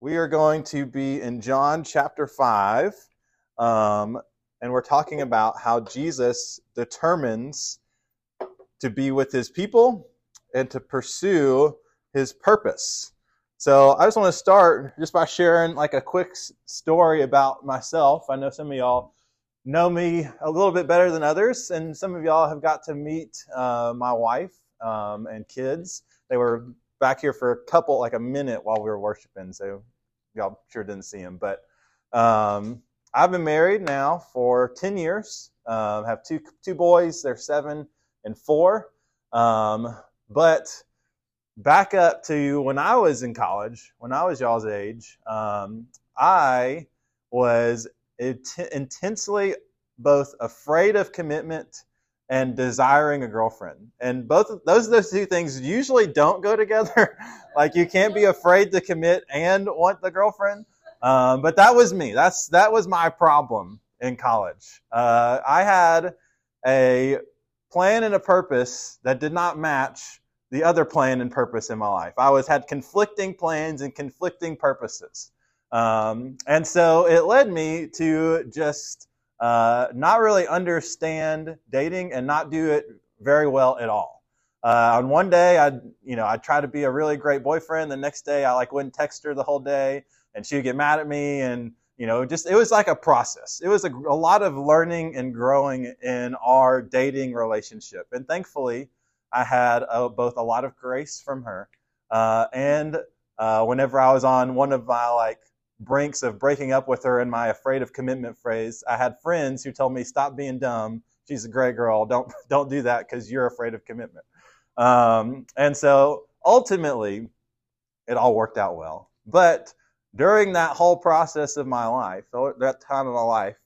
We are going to be in John chapter 5, um, and we're talking about how Jesus determines to be with his people and to pursue his purpose. So I just want to start just by sharing like a quick story about myself. I know some of y'all know me a little bit better than others, and some of y'all have got to meet uh, my wife um, and kids. They were back here for a couple, like a minute while we were worshiping, so y'all sure didn't see him. But um, I've been married now for 10 years. Uh, have two two boys. They're seven and four. Um, but back up to when I was in college, when I was y'all's age, um, I was int- intensely both afraid of commitment and desiring a girlfriend. And both of those those two things usually don't go together. like you can't be afraid to commit and want the girlfriend. Um, but that was me. That's that was my problem in college. Uh, I had a plan and a purpose that did not match the other plan and purpose in my life. I was had conflicting plans and conflicting purposes. Um, and so it led me to just uh, not really understand dating and not do it very well at all. Uh, on one day, I, you know, I try to be a really great boyfriend. The next day, I like wouldn't text her the whole day, and she would get mad at me, and you know, just it was like a process. It was a, a lot of learning and growing in our dating relationship, and thankfully, I had uh, both a lot of grace from her, uh, and uh, whenever I was on one of my like brinks of breaking up with her in my afraid of commitment phrase. I had friends who told me, "Stop being dumb. She's a great girl. Don't don't do that because you're afraid of commitment." Um, and so ultimately, it all worked out well. But during that whole process of my life, that time of my life,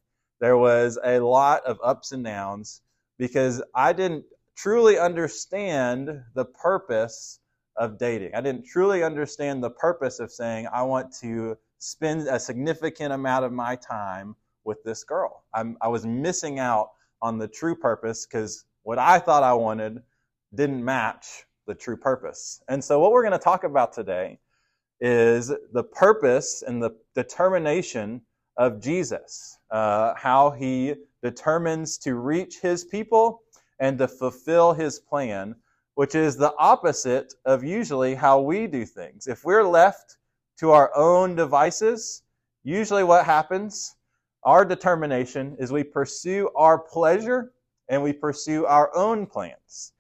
there was a lot of ups and downs because I didn't truly understand the purpose of dating. I didn't truly understand the purpose of saying, I want to spend a significant amount of my time with this girl. I'm, I was missing out on the true purpose because what I thought I wanted didn't match the true purpose. And so, what we're going to talk about today is the purpose and the determination of Jesus, uh, how he determines to reach his people and to fulfill his plan, which is the opposite of usually how we do things. If we're left to our own devices, usually what happens, our determination is we pursue our pleasure and we pursue our own plans.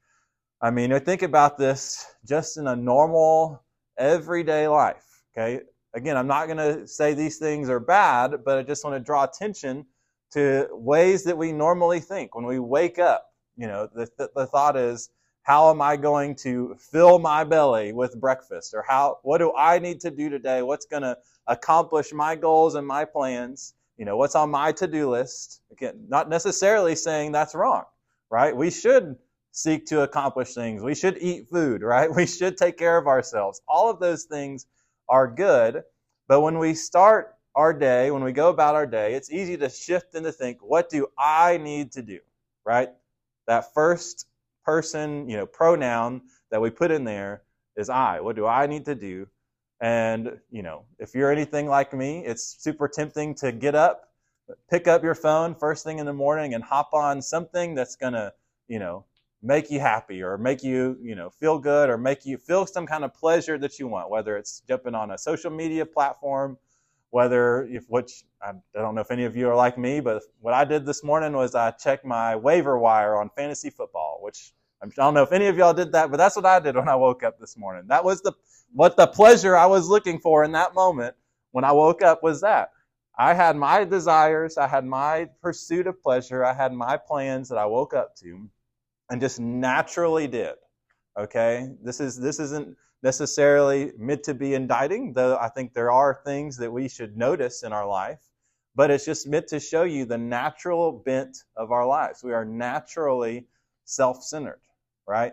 I mean, think about this just in a normal, everyday life. Okay. Again, I'm not going to say these things are bad, but I just want to draw attention to ways that we normally think. When we wake up, you know, the, the, the thought is, how am I going to fill my belly with breakfast? Or how, what do I need to do today? What's going to accomplish my goals and my plans? You know, what's on my to-do list? Again, not necessarily saying that's wrong, right? We should seek to accomplish things. We should eat food, right? We should take care of ourselves. All of those things are good. But when we start our day, when we go about our day, it's easy to shift and to think, what do I need to do, right? That first person, you know, pronoun that we put in there is I. What do I need to do? And, you know, if you're anything like me, it's super tempting to get up, pick up your phone first thing in the morning and hop on something that's going to, you know, make you happy or make you, you know, feel good or make you feel some kind of pleasure that you want, whether it's jumping on a social media platform, whether if which I don't know if any of you are like me, but what I did this morning was I checked my waiver wire on fantasy football, which I don't know if any of y'all did that, but that's what I did when I woke up this morning. That was the what the pleasure I was looking for in that moment when I woke up was that. I had my desires, I had my pursuit of pleasure, I had my plans that I woke up to and just naturally did. Okay? This is this isn't necessarily meant to be indicting, though I think there are things that we should notice in our life, but it's just meant to show you the natural bent of our lives. We are naturally self centered, right?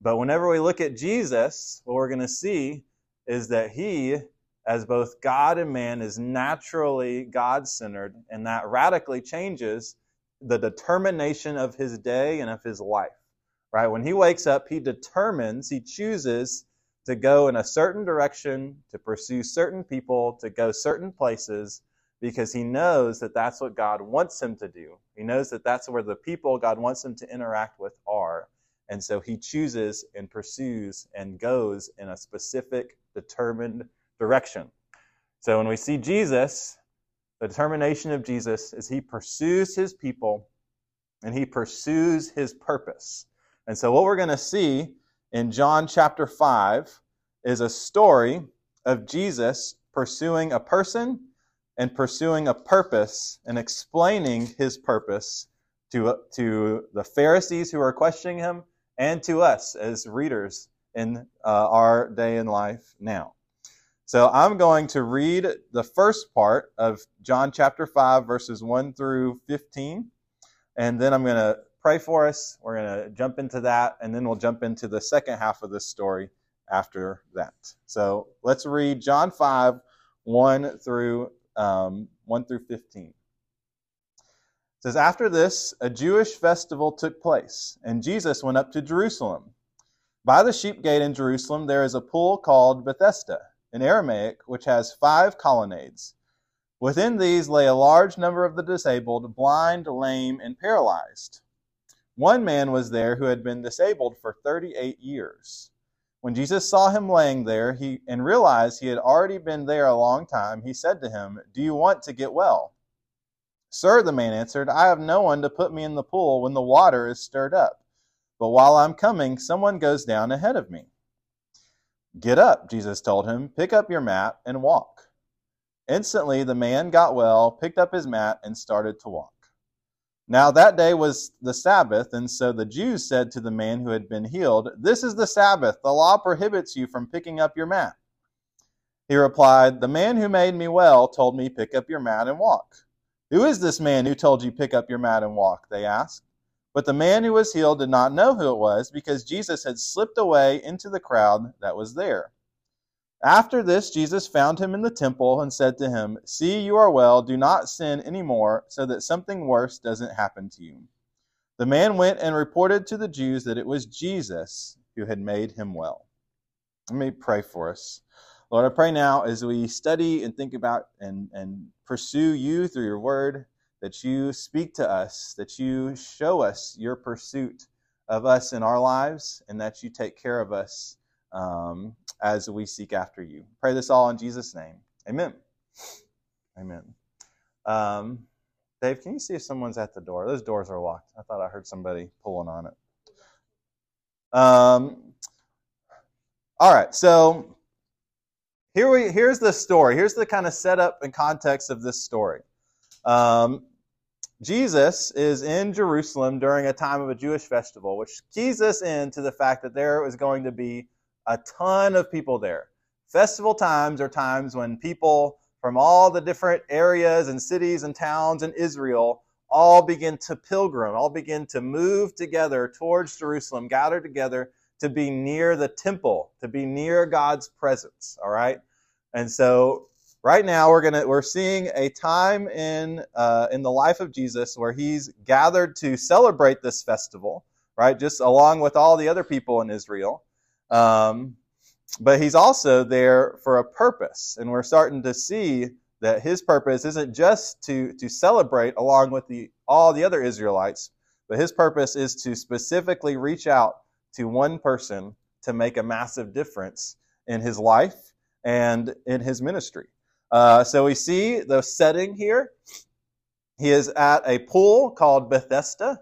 But whenever we look at Jesus, what we're going to see is that he, as both God and man, is naturally God centered, and that radically changes the determination of his day and of his life, right? When he wakes up, he determines, he chooses to go in a certain direction, to pursue certain people, to go certain places, because he knows that that's what God wants him to do. He knows that that's where the people God wants him to interact with are. And so he chooses and pursues and goes in a specific, determined direction. So when we see Jesus, the determination of Jesus is he pursues his people and he pursues his purpose. And so what we're going to see in John chapter 5 is a story of Jesus pursuing a person and pursuing a purpose and explaining his purpose to, to the Pharisees who are questioning him and to us as readers in uh, our day in life now. So I'm going to read the first part of John chapter 5, verses 1 through 15, and then I'm going to pray for us. We're going to jump into that, and then we'll jump into the second half of this story after that. So let's read John 5, 1 through um, 1 through 15. It says, After this, a Jewish festival took place, and Jesus went up to Jerusalem. By the sheep gate in Jerusalem, there is a pool called Bethesda, in Aramaic, which has five colonnades. Within these lay a large number of the disabled, blind, lame, and paralyzed. One man was there who had been disabled for 38 years. When Jesus saw him laying there he, and realized he had already been there a long time, he said to him, Do you want to get well? Sir, the man answered, I have no one to put me in the pool when the water is stirred up. But while I'm coming, someone goes down ahead of me. Get up, Jesus told him, pick up your mat and walk. Instantly, the man got well, picked up his mat, and started to walk. Now that day was the Sabbath, and so the Jews said to the man who had been healed, This is the Sabbath. The law prohibits you from picking up your mat. He replied, The man who made me well told me, Pick up your mat and walk. Who is this man who told you, Pick up your mat and walk? They asked. But the man who was healed did not know who it was because Jesus had slipped away into the crowd that was there. After this, Jesus found him in the temple and said to him, See, you are well. Do not sin any more, so that something worse doesn't happen to you. The man went and reported to the Jews that it was Jesus who had made him well. Let me pray for us. Lord, I pray now as we study and think about and, and pursue you through your word, that you speak to us, that you show us your pursuit of us in our lives, and that you take care of us um, as we seek after you. Pray this all in Jesus' name. Amen. Amen. Um, Dave, can you see if someone's at the door? Those doors are locked. I thought I heard somebody pulling on it. Um, all right, so here we here's the story. Here's the kind of setup and context of this story. Um, Jesus is in Jerusalem during a time of a Jewish festival, which keys us into the fact that there is going to be a ton of people there. Festival times are times when people from all the different areas and cities and towns in Israel all begin to pilgrim, all begin to move together towards Jerusalem, gather together to be near the temple, to be near God's presence. All right? And so right now we're gonna we're seeing a time in uh, in the life of Jesus where he's gathered to celebrate this festival, right? Just along with all the other people in Israel. Um, but he's also there for a purpose, and we're starting to see that his purpose isn't just to to celebrate along with the all the other Israelites, but his purpose is to specifically reach out to one person to make a massive difference in his life and in his ministry. Uh, so we see the setting here. He is at a pool called Bethesda,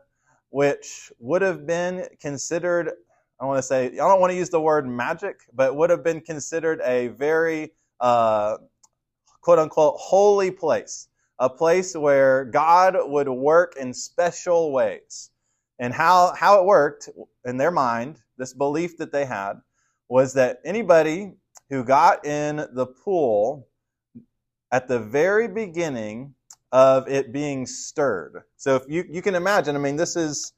which would have been considered I want to say, I don't want to use the word magic, but would have been considered a very, uh, quote unquote, holy place. A place where God would work in special ways. And how, how it worked in their mind, this belief that they had, was that anybody who got in the pool at the very beginning of it being stirred. So if you, you can imagine, I mean, this is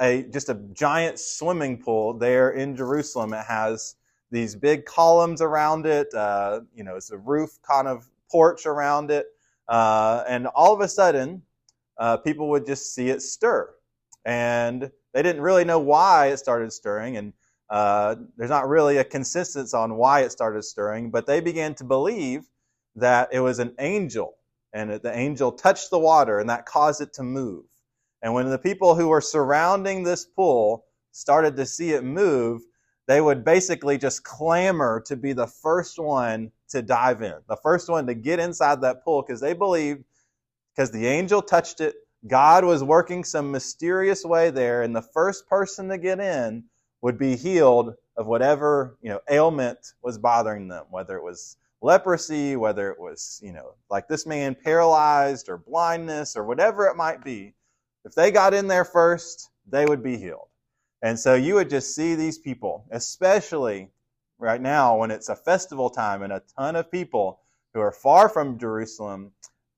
a just a giant swimming pool there in Jerusalem. It has these big columns around it. Uh, you know, it's a roof kind of porch around it, uh, and all of a sudden, uh, people would just see it stir, and they didn't really know why it started stirring. And Uh, there's not really a consistency on why it started stirring, but they began to believe that it was an angel, and the angel touched the water, and that caused it to move. And when the people who were surrounding this pool started to see it move, they would basically just clamor to be the first one to dive in, the first one to get inside that pool, because they believed because the angel touched it, God was working some mysterious way there, and the first person to get in would be healed of whatever you know ailment was bothering them, whether it was leprosy, whether it was you know like this man paralyzed or blindness or whatever it might be. If they got in there first, they would be healed. And so you would just see these people, especially right now when it's a festival time and a ton of people who are far from Jerusalem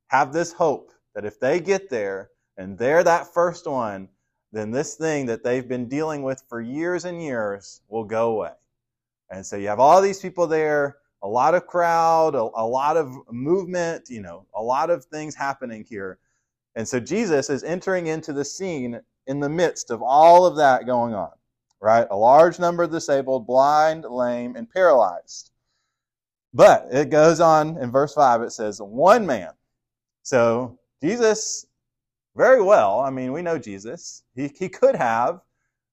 have this hope that if they get there and they're that first one, then this thing that they've been dealing with for years and years will go away. And so you have all these people there, a lot of crowd, a, a, lot of movement, you know, a lot of things happening here. And so Jesus is entering into the scene in the midst of all of that going on, right? A large number of disabled, blind, lame, and paralyzed. But it goes on in verse 5, it says, one man. So Jesus, very well, I mean, we know Jesus. He, he could have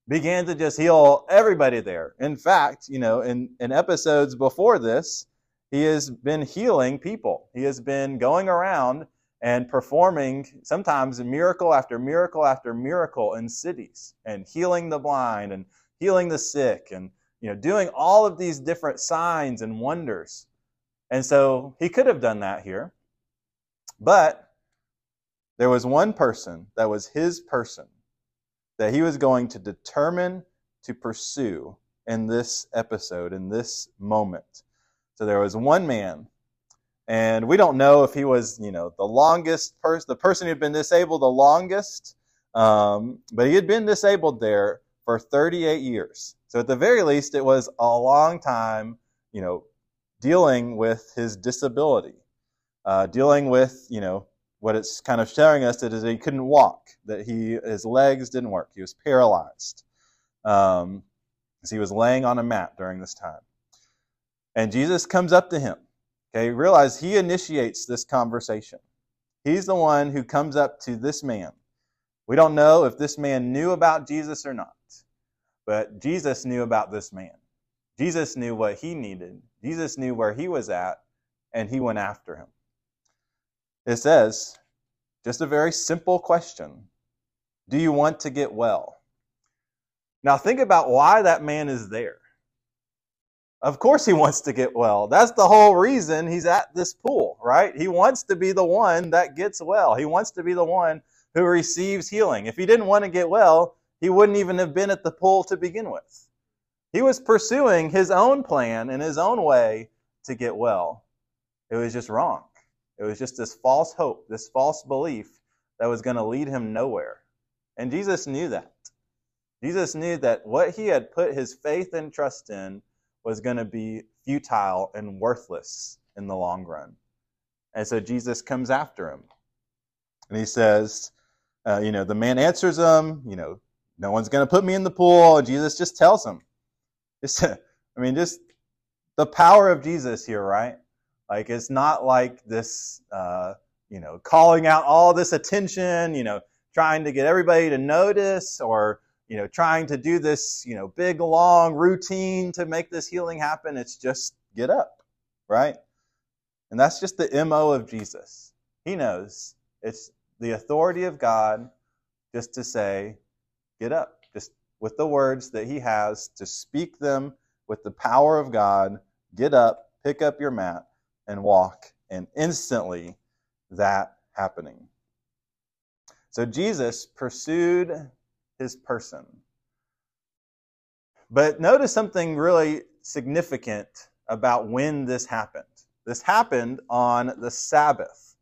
began to just heal everybody there. In fact, you know, in, in episodes before this, he has been healing people. He has been going around and performing sometimes miracle after miracle after miracle in cities and healing the blind and healing the sick and you know doing all of these different signs and wonders. And so he could have done that here. But there was one person that was his person that he was going to determine to pursue in this episode, in this moment. So there was one man, and we don't know if he was, you know, the longest person, the person who had been disabled the longest, um, but he had been disabled there for 38 years. So at the very least, it was a long time, you know, dealing with his disability, uh, dealing with, you know, what it's kind of showing us that is he couldn't walk, that he his legs didn't work, he was paralyzed, um, as he was laying on a mat during this time. And Jesus comes up to him. Okay, realize he initiates this conversation. He's the one who comes up to this man. We don't know if this man knew about Jesus or not, but Jesus knew about this man. Jesus knew what he needed. Jesus knew where he was at, and he went after him. It says, just a very simple question Do you want to get well? Now, think about why that man is there. Of course, he wants to get well. That's the whole reason he's at this pool, right? He wants to be the one that gets well. He wants to be the one who receives healing. If he didn't want to get well, he wouldn't even have been at the pool to begin with. He was pursuing his own plan in his own way to get well. It was just wrong. It was just this false hope, this false belief that was going to lead him nowhere. And Jesus knew that. Jesus knew that what he had put his faith and trust in was going to be futile and worthless in the long run. And so Jesus comes after him. And he says, uh, you know, the man answers him, you know, no one's going to put me in the pool. Jesus just tells him. Just, I mean, just the power of Jesus here, right? Like it's not like this, uh, you know, calling out all this attention, you know, trying to get everybody to notice or, you know, trying to do this, you know, big, long routine to make this healing happen. It's just get up, right? And that's just the MO of Jesus. He knows it's the authority of God just to say, get up, just with the words that he has to speak them with the power of God, get up, pick up your mat, and walk, and instantly that happening. So Jesus pursued his person. But notice something really significant about when this happened. This happened on the Sabbath.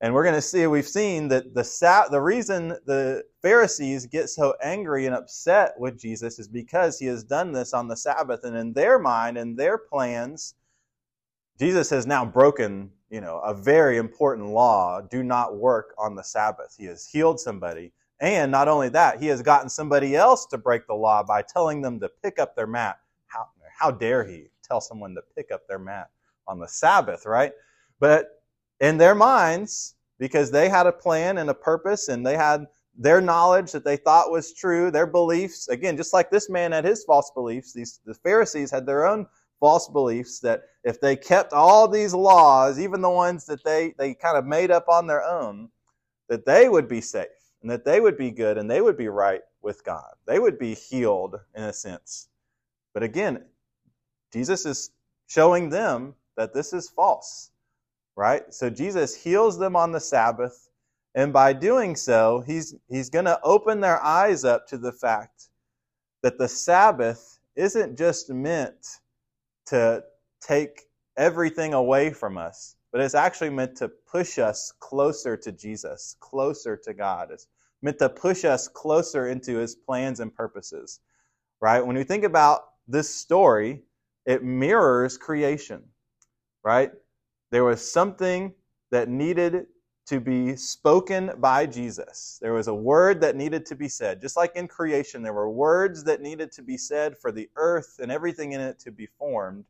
And we're going to see, we've seen that the, the reason the Pharisees get so angry and upset with Jesus is because he has done this on the Sabbath. And in their mind, in their plans, Jesus has now broken, you know, a very important law. Do not work on the Sabbath. He has healed somebody, And not only that, he has gotten somebody else to break the law by telling them to pick up their mat. How, how dare he tell someone to pick up their mat on the Sabbath, right? But in their minds, because they had a plan and a purpose and they had their knowledge that they thought was true, their beliefs, again, just like this man had his false beliefs, these the Pharisees had their own false beliefs that if they kept all these laws, even the ones that they, they kind of made up on their own, that they would be safe and that they would be good and they would be right with God. They would be healed in a sense. But again, Jesus is showing them that this is false, right? So Jesus heals them on the Sabbath, and by doing so, he's, he's going to open their eyes up to the fact that the Sabbath isn't just meant to take everything away from us, but it's actually meant to push us closer to Jesus, closer to God. It's meant to push us closer into his plans and purposes, right? When we think about this story, it mirrors creation, right? There was something that needed to be spoken by Jesus. There was a word that needed to be said. Just like in creation, there were words that needed to be said for the earth and everything in it to be formed.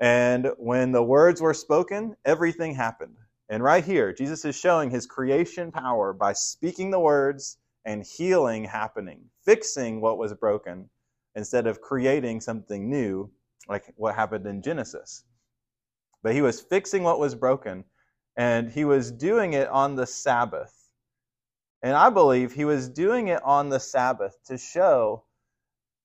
And when the words were spoken, everything happened. And right here, Jesus is showing his creation power by speaking the words and healing happening, fixing what was broken instead of creating something new like what happened in Genesis. But he was fixing what was broken and he was doing it on the Sabbath. And I believe he was doing it on the Sabbath to show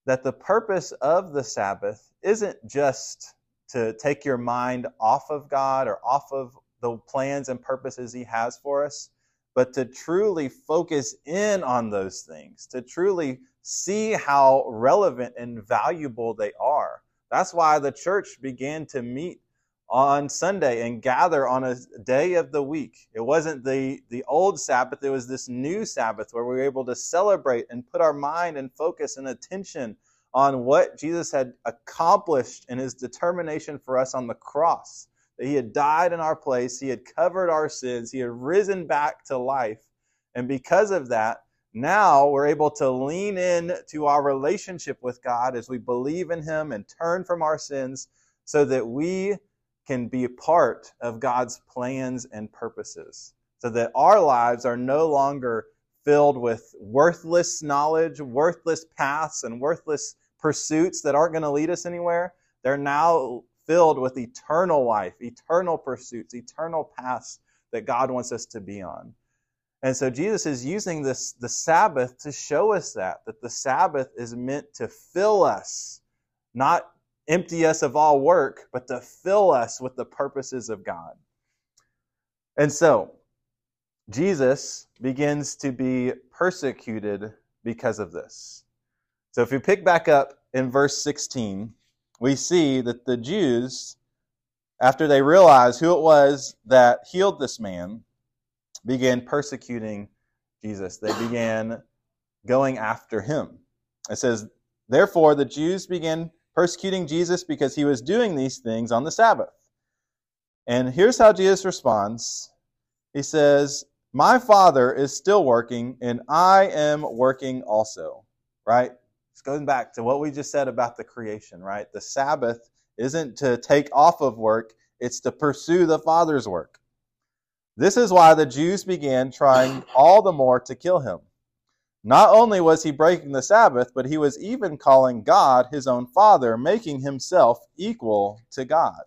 that the purpose of the Sabbath isn't just to take your mind off of God or off of the plans and purposes He has for us, but to truly focus in on those things, to truly see how relevant and valuable they are. That's why the church began to meet on Sunday and gather on a day of the week. It wasn't the, the old Sabbath, it was this new Sabbath where we were able to celebrate and put our mind and focus and attention on what Jesus had accomplished in his determination for us on the cross. That he had died in our place, he had covered our sins, he had risen back to life. And because of that, now we're able to lean in to our relationship with God as we believe in him and turn from our sins so that we can be part of God's plans and purposes. So that our lives are no longer filled with worthless knowledge, worthless paths, and worthless pursuits that aren't going to lead us anywhere. They're now filled with eternal life, eternal pursuits, eternal paths that God wants us to be on. And so Jesus is using this the Sabbath to show us that that the Sabbath is meant to fill us, not empty us of all work, but to fill us with the purposes of God. And so, Jesus begins to be persecuted because of this. So if we pick back up in verse 16, we see that the Jews, after they realized who it was that healed this man, began persecuting Jesus. They began going after him. It says, Therefore, the Jews began persecuting Jesus because he was doing these things on the Sabbath. And here's how Jesus responds He says, My Father is still working, and I am working also. Right? It's going back to what we just said about the creation, right? The Sabbath isn't to take off of work, it's to pursue the Father's work. This is why the Jews began trying all the more to kill him. Not only was he breaking the Sabbath, but he was even calling God his own Father, making himself equal to God.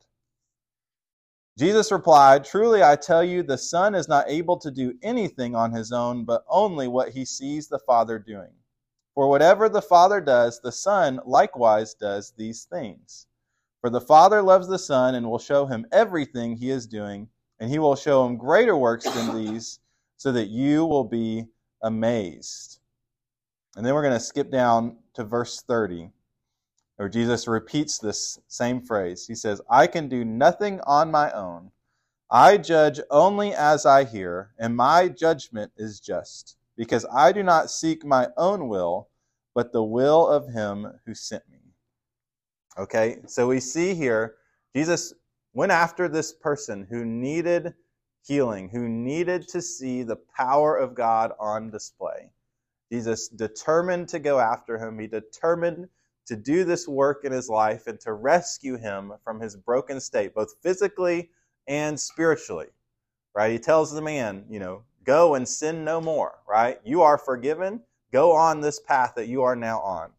Jesus replied, Truly I tell you, the Son is not able to do anything on his own, but only what he sees the Father doing. For whatever the Father does, the Son likewise does these things. For the Father loves the Son and will show him everything he is doing, and he will show him greater works than these, so that you will be amazed. And then we're going to skip down to verse 30, where Jesus repeats this same phrase. He says, I can do nothing on my own. I judge only as I hear, and my judgment is just because I do not seek my own will, but the will of him who sent me. Okay, so we see here Jesus went after this person who needed healing, who needed to see the power of God on display. Jesus determined to go after him. He determined to do this work in his life and to rescue him from his broken state, both physically and spiritually. Right? He tells the man, you know, go and sin no more, right? You are forgiven. Go on this path that you are now on.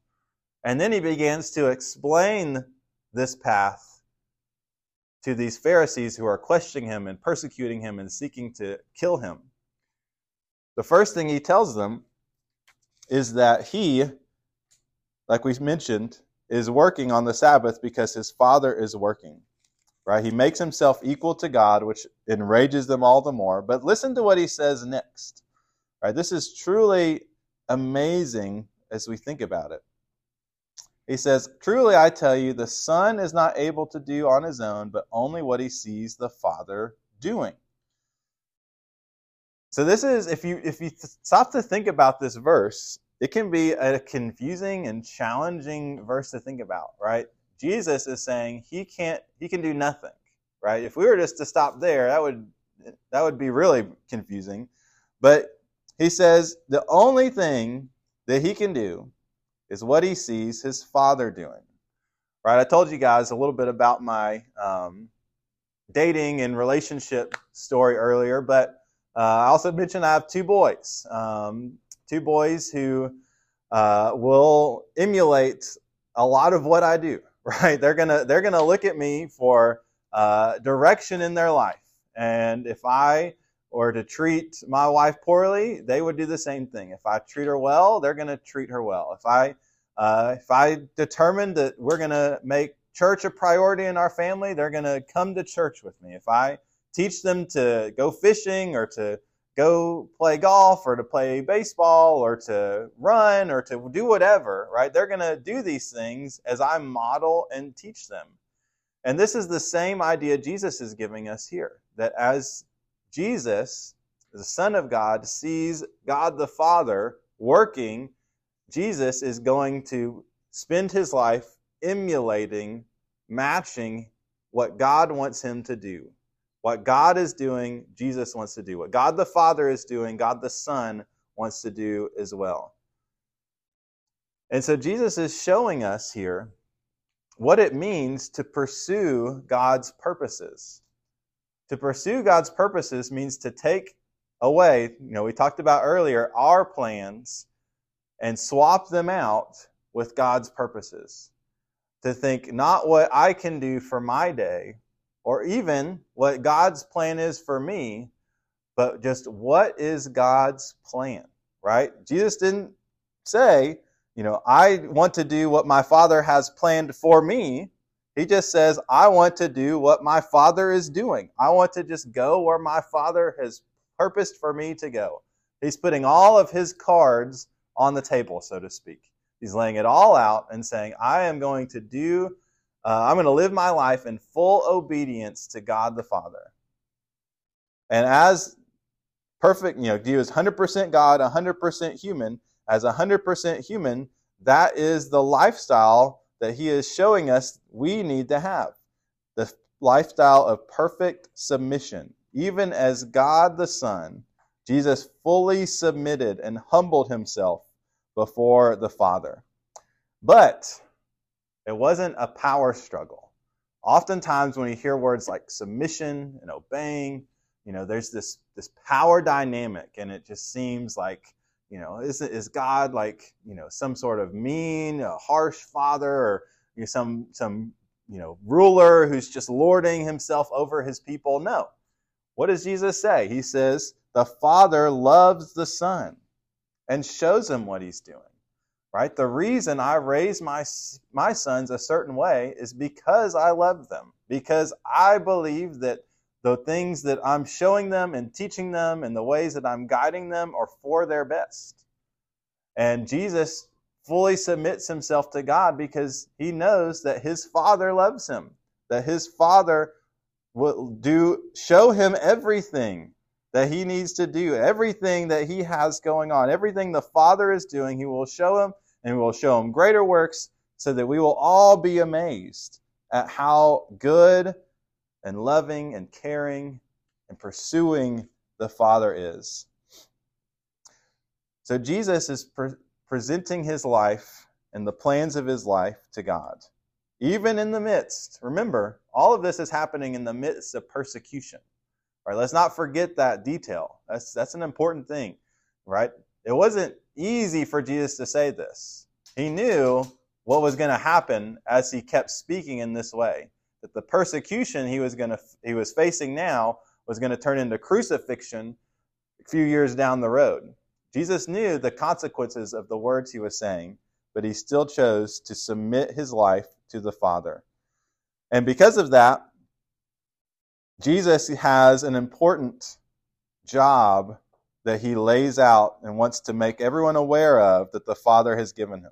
And then he begins to explain this path to these Pharisees who are questioning him and persecuting him and seeking to kill him. The first thing he tells them is that he, like we mentioned, is working on the Sabbath because his Father is working. Right? He makes himself equal to God, which enrages them all the more. But listen to what he says next. Right? This is truly amazing as we think about it. He says, Truly I tell you, the Son is not able to do on his own, but only what he sees the Father doing. So this is if you if you stop to think about this verse, it can be a confusing and challenging verse to think about, right? Jesus is saying he can't he can do nothing, right? If we were just to stop there, that would that would be really confusing. But he says the only thing that he can do is what he sees his father doing. Right? I told you guys a little bit about my um, dating and relationship story earlier, but uh, I also mentioned I have two boys. Um, two boys who uh, will emulate a lot of what I do. Right? They're gonna they're gonna look at me for uh, direction in their life, and if I were to treat my wife poorly, they would do the same thing. If I treat her well, they're gonna treat her well. If I uh, if I determine that we're gonna make church a priority in our family, they're gonna come to church with me. If I teach them to go fishing or to go play golf or to play baseball or to run or to do whatever, right? They're going to do these things as I model and teach them. And this is the same idea Jesus is giving us here that as Jesus, the Son of God, sees God the Father working, Jesus is going to spend his life emulating, matching what God wants him to do. What God is doing, Jesus wants to do. What God the Father is doing, God the Son wants to do as well. And so Jesus is showing us here what it means to pursue God's purposes. To pursue God's purposes means to take away, you know, we talked about earlier, our plans and swap them out with God's purposes. To think not what I can do for my day, or even what God's plan is for me, but just what is God's plan, right? Jesus didn't say, you know, I want to do what my Father has planned for me. He just says, I want to do what my Father is doing. I want to just go where my Father has purposed for me to go. He's putting all of his cards on the table, so to speak. He's laying it all out and saying, I am going to do uh, I'm going to live my life in full obedience to God the Father. And as perfect, you know, he was 100% God, 100% human. As 100% human, that is the lifestyle that he is showing us we need to have. The lifestyle of perfect submission. Even as God the Son, Jesus fully submitted and humbled himself before the Father. But it wasn't a power struggle. Oftentimes, when you hear words like submission and obeying, you know, there's this this power dynamic, and it just seems like, you know, is is God like, you know, some sort of mean, harsh father, or you know, some some you know ruler who's just lording himself over his people? No. What does Jesus say? He says the Father loves the Son and shows him what he's doing right? The reason I raise my, my sons a certain way is because I love them, because I believe that the things that I'm showing them and teaching them and the ways that I'm guiding them are for their best. And Jesus fully submits himself to God because he knows that his Father loves him, that his Father will do show him everything that he needs to do, everything that he has going on, everything the Father is doing, he will show him and we will show him greater works so that we will all be amazed at how good and loving and caring and pursuing the Father is. So Jesus is pre- presenting his life and the plans of his life to God. Even in the midst, remember, all of this is happening in the midst of persecution. Right? Let's not forget that detail. That's that's an important thing, right? It wasn't easy for Jesus to say this. He knew what was going to happen as he kept speaking in this way. That the persecution he was going to he was facing now was going to turn into crucifixion a few years down the road. Jesus knew the consequences of the words he was saying, but he still chose to submit his life to the Father. And because of that, Jesus has an important job that he lays out and wants to make everyone aware of that the Father has given him.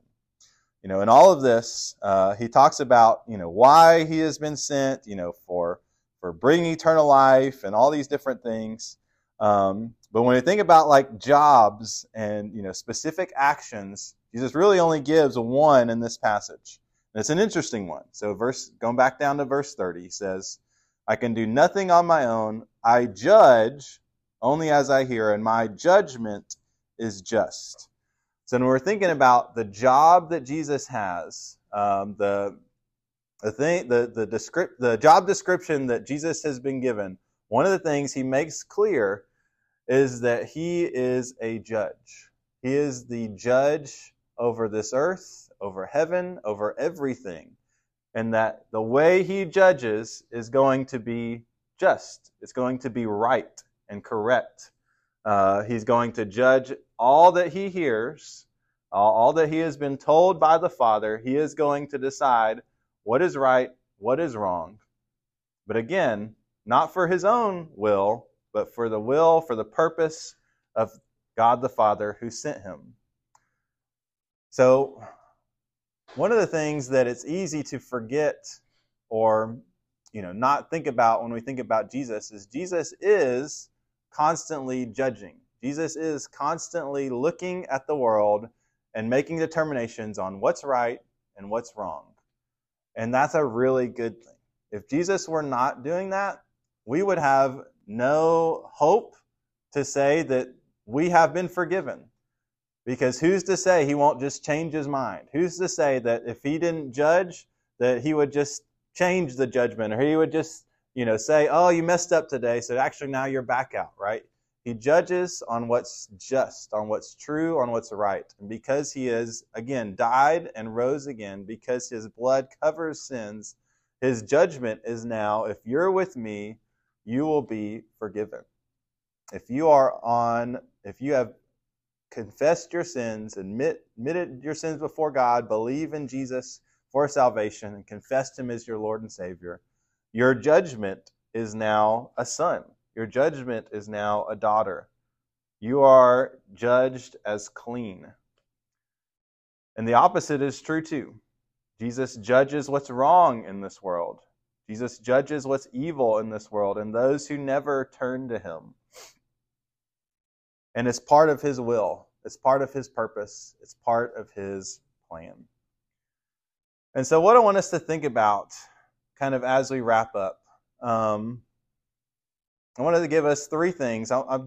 You know, in all of this, uh, he talks about you know why he has been sent. You know, for for bringing eternal life and all these different things. Um, but when you think about like jobs and you know specific actions, Jesus really only gives one in this passage. And it's an interesting one. So verse going back down to verse 30 he says, I can do nothing on my own. I judge only as I hear, and my judgment is just. So when we're thinking about the job that Jesus has, um, the the thing, the the, descript, the job description that Jesus has been given, one of the things he makes clear is that he is a judge. He is the judge over this earth, over heaven, over everything. And that the way he judges is going to be just. It's going to be right and correct. Uh, he's going to judge all that he hears, all, all that he has been told by the Father. He is going to decide what is right, what is wrong. But again, not for his own will, but for the will, for the purpose of God the Father who sent him. So, one of the things that it's easy to forget or you know not think about when we think about Jesus is Jesus is constantly judging. Jesus is constantly looking at the world and making determinations on what's right and what's wrong. And that's a really good thing. If Jesus were not doing that, we would have no hope to say that we have been forgiven. Because who's to say he won't just change his mind? Who's to say that if he didn't judge, that he would just change the judgment or he would just, you know, say, oh, you messed up today, so actually now you're back out, right? He judges on what's just, on what's true, on what's right. And because he has, again, died and rose again, because his blood covers sins, his judgment is now if you're with me, you will be forgiven. If you are on, if you have confessed your sins, admit, admitted your sins before God, believe in Jesus for salvation, and confessed him as your Lord and Savior, your judgment is now a son. Your judgment is now a daughter. You are judged as clean. And the opposite is true too. Jesus judges what's wrong in this world. Jesus judges what's evil in this world and those who never turn to him. And it's part of his will, it's part of his purpose, it's part of his plan. And so, what I want us to think about, kind of as we wrap up, um, I wanted to give us three things. I, I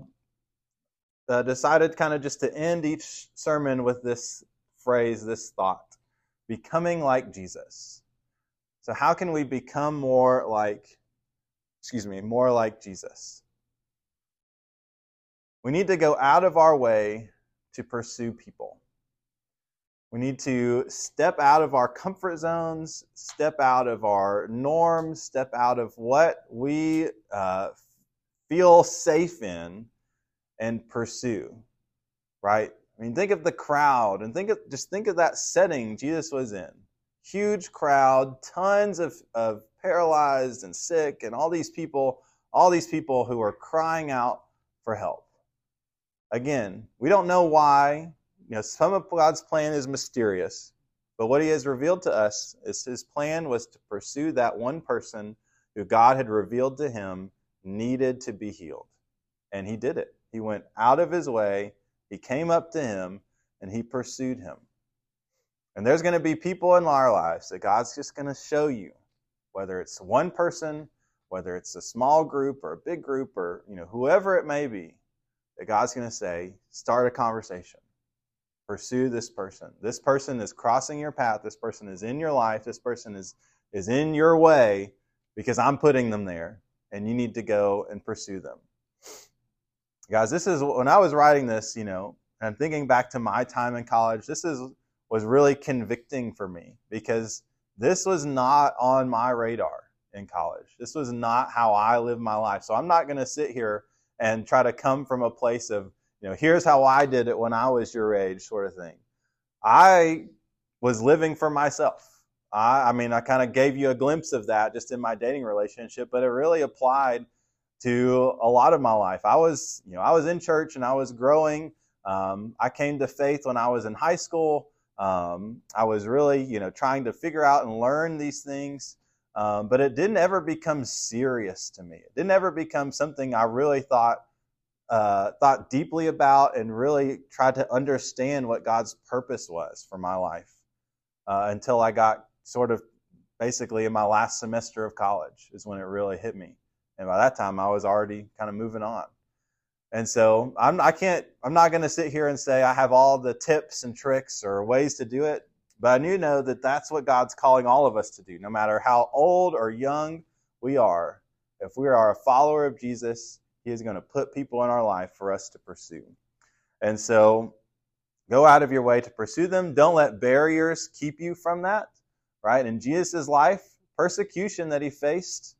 uh, decided kind of just to end each sermon with this phrase, this thought becoming like Jesus. So, how can we become more like, excuse me, more like Jesus? We need to go out of our way to pursue people. We need to step out of our comfort zones, step out of our norms, step out of what we uh, feel safe in, and pursue. Right? I mean, think of the crowd and think of just think of that setting Jesus was in huge crowd, tons of, of paralyzed and sick, and all these people, all these people who are crying out for help. Again, we don't know why. You know, some of God's plan is mysterious, but what He has revealed to us is His plan was to pursue that one person who God had revealed to Him needed to be healed. And He did it. He went out of His way, He came up to Him, and He pursued Him. And there's going to be people in our lives that God's just going to show you, whether it's one person whether it's a small group or a big group or you know whoever it may be, that God's going to say, start a conversation. Pursue this person. This person is crossing your path. This person is in your life. This person is is in your way because I'm putting them there, and you need to go and pursue them. Guys, this is when I was writing this, you know, and thinking back to my time in college, this is was really convicting for me because this was not on my radar in college. This was not how I lived my life. So I'm not going to sit here and try to come from a place of, you know, here's how I did it when I was your age, sort of thing. I was living for myself. I, I mean, I kind of gave you a glimpse of that just in my dating relationship, but it really applied to a lot of my life. I was, you know, I was in church and I was growing. Um, I came to faith when I was in high school. Um, I was really, you know, trying to figure out and learn these things, um, but it didn't ever become serious to me. It didn't ever become something I really thought uh, thought deeply about and really tried to understand what God's purpose was for my life uh, until I got sort of basically in my last semester of college is when it really hit me. And by that time, I was already kind of moving on. And so I'm, I can't, I'm not going to sit here and say I have all the tips and tricks or ways to do it, but I do know that that's what God's calling all of us to do, no matter how old or young we are. If we are a follower of Jesus, He is going to put people in our life for us to pursue. And so go out of your way to pursue them. Don't let barriers keep you from that right? In Jesus' life, persecution that he faced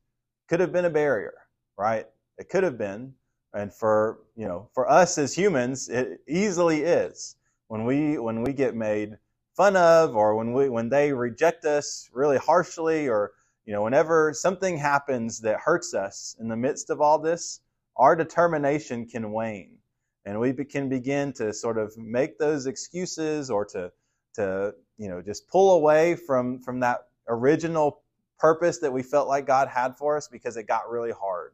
could have been a barrier, right? It could have been. And for, you know, for us as humans, it easily is. When we when we get made fun of or when we when they reject us really harshly or you know, whenever something happens that hurts us in the midst of all this, our determination can wane. And we can begin to sort of make those excuses or to to you know just pull away from from that original purpose that we felt like God had for us because it got really hard.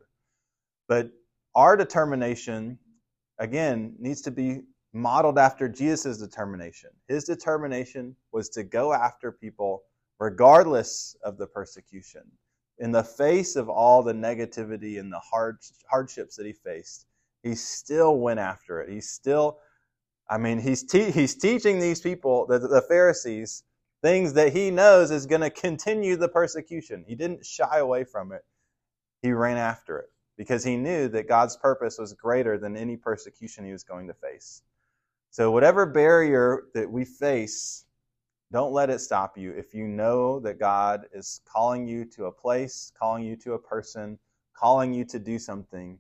But our determination again needs to be modeled after Jesus' determination. His determination was to go after people regardless of the persecution. In the face of all the negativity and the hard, hardships that he faced, he still went after it. He still I mean, he's, te- he's teaching these people, the, the Pharisees, things that he knows is going to continue the persecution. He didn't shy away from it, he ran after it because he knew that God's purpose was greater than any persecution he was going to face. So, whatever barrier that we face, don't let it stop you. If you know that God is calling you to a place, calling you to a person, calling you to do something,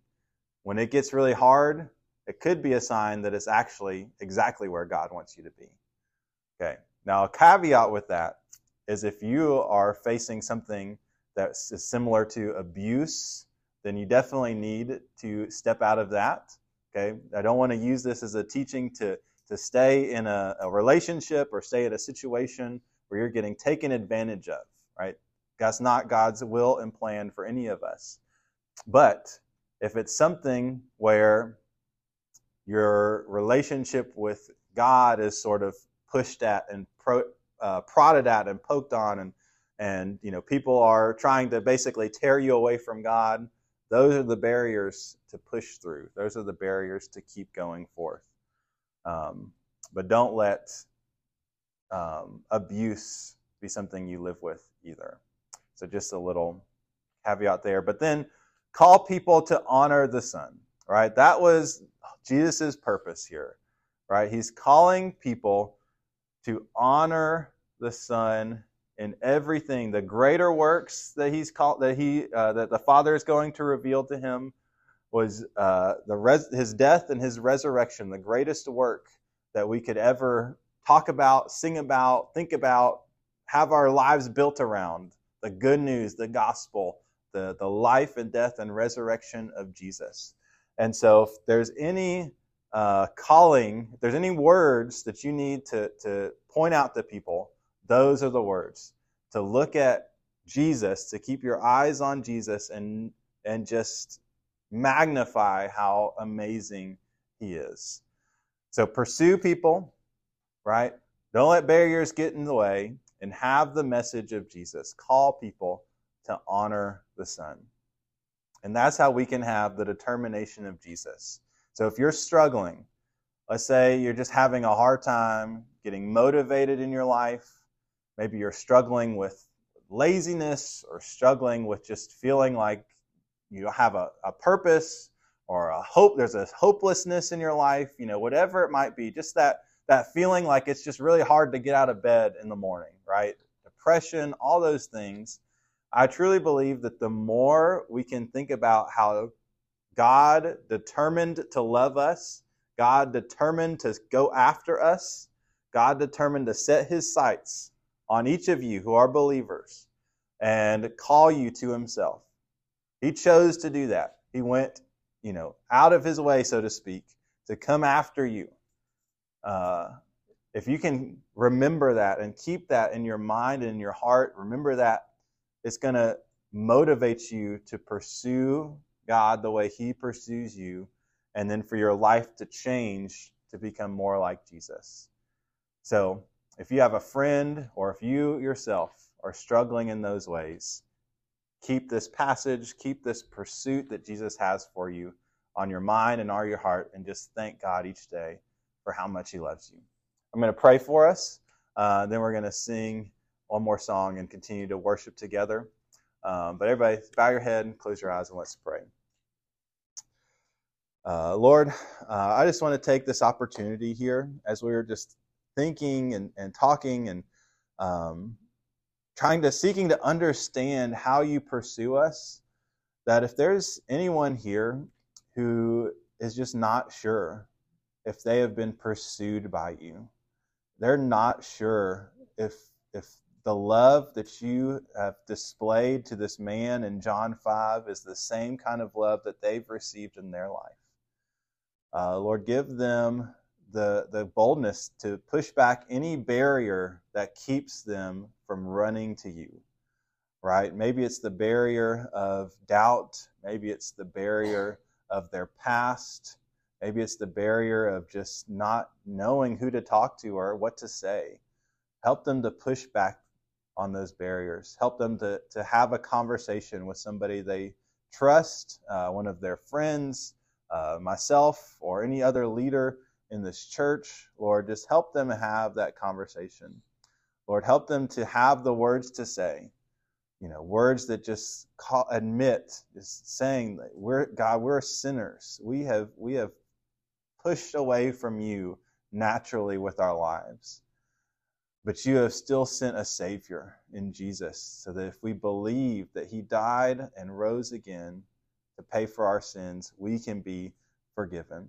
when it gets really hard, it could be a sign that it's actually exactly where God wants you to be. Okay. Now, a caveat with that is if you are facing something that's similar to abuse, then you definitely need to step out of that. Okay. I don't want to use this as a teaching to, to stay in a, a relationship or stay in a situation where you're getting taken advantage of, right? That's not God's will and plan for any of us. But if it's something where your relationship with God is sort of pushed at and pro, uh, prodded at and poked on, and and you know people are trying to basically tear you away from God. Those are the barriers to push through. Those are the barriers to keep going forth. Um, but don't let um, abuse be something you live with either. So just a little caveat there. But then call people to honor the Son. Right? That was Jesus' purpose here, right? He's calling people to honor the Son in everything. The greater works that he's called that he uh, that the Father is going to reveal to him was uh, the res- his death and his resurrection, the greatest work that we could ever talk about, sing about, think about, have our lives built around. The good news, the gospel, the, the life and death and resurrection of Jesus. And so, if there's any uh, calling, if there's any words that you need to, to point out to people, those are the words. To look at Jesus, to keep your eyes on Jesus and, and just magnify how amazing he is. So pursue people, right? Don't let barriers get in the way and have the message of Jesus. Call people to honor the Son. And that's how we can have the determination of Jesus. So if you're struggling, let's say you're just having a hard time getting motivated in your life, maybe you're struggling with laziness or struggling with just feeling like you have a, a purpose or a hope there's a hopelessness in your life you know whatever it might be just that that feeling like it's just really hard to get out of bed in the morning right? Depression all those things. I truly believe that the more we can think about how god determined to love us god determined to go after us god determined to set his sights on each of you who are believers and call you to himself he chose to do that. He went, you know, out of his way, so to speak, to come after you. Uh, if you can remember that and keep that in your mind and in your heart, remember that it's going to motivate you to pursue God the way He pursues you, and then for your life to change to become more like Jesus. So, if you have a friend or if you yourself are struggling in those ways, keep this passage, keep this pursuit that Jesus has for you on your mind and on your heart, and just thank God each day for how much He loves you. I'm going to pray for us. Uh, then we're going to sing one more song and continue to worship together. Um, but everybody, bow your head and close your eyes and let's pray. Uh, Lord, uh, I just want to take this opportunity here as we were just thinking and, and talking and um, trying to seeking to understand how you pursue us that if there's anyone here who is just not sure if they have been pursued by you they're not sure if if the love that you have displayed to this man in John 5 is the same kind of love that they've received in their life. Uh, Lord, give them the, the boldness to push back any barrier that keeps them from running to you, right? Maybe it's the barrier of doubt. Maybe it's the barrier of their past. Maybe it's the barrier of just not knowing who to talk to or what to say. Help them to push back on those barriers. Help them to, to have a conversation with somebody they trust, uh, one of their friends, uh, myself, or any other leader in this church. Lord, just help them have that conversation. Lord, help them to have the words to say. You know, words that just call, admit, just saying that we're God, we're sinners. We have we have pushed away from you naturally with our lives. But you have still sent a Savior in Jesus, so that if we believe that He died and rose again to pay for our sins, we can be forgiven.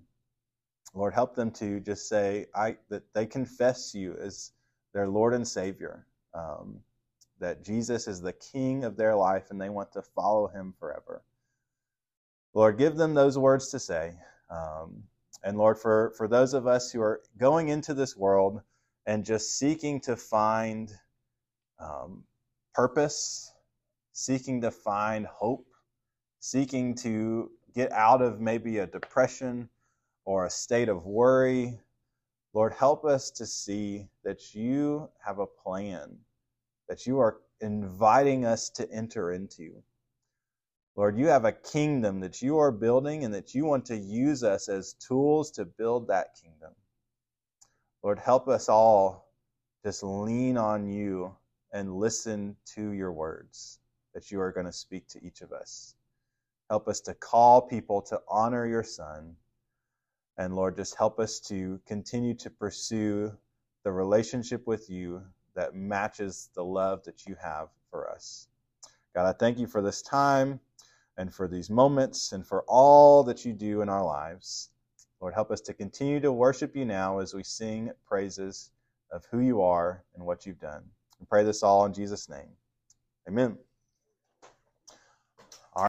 Lord, help them to just say I, that they confess you as their Lord and Savior, um, that Jesus is the King of their life and they want to follow him forever. Lord, give them those words to say. Um, and Lord, for, for those of us who are going into this world and just seeking to find um, purpose, seeking to find hope, seeking to get out of maybe a depression or a state of worry. Lord, help us to see that you have a plan, that you are inviting us to enter into. Lord, you have a kingdom that you are building and that you want to use us as tools to build that kingdom. Lord, help us all just lean on you and listen to your words that you are going to speak to each of us. Help us to call people to honor your Son and Lord, just help us to continue to pursue the relationship with you that matches the love that you have for us. God, I thank you for this time and for these moments and for all that you do in our lives. Lord, help us to continue to worship you now as we sing praises of who you are and what you've done. We pray this all in Jesus' name. Amen.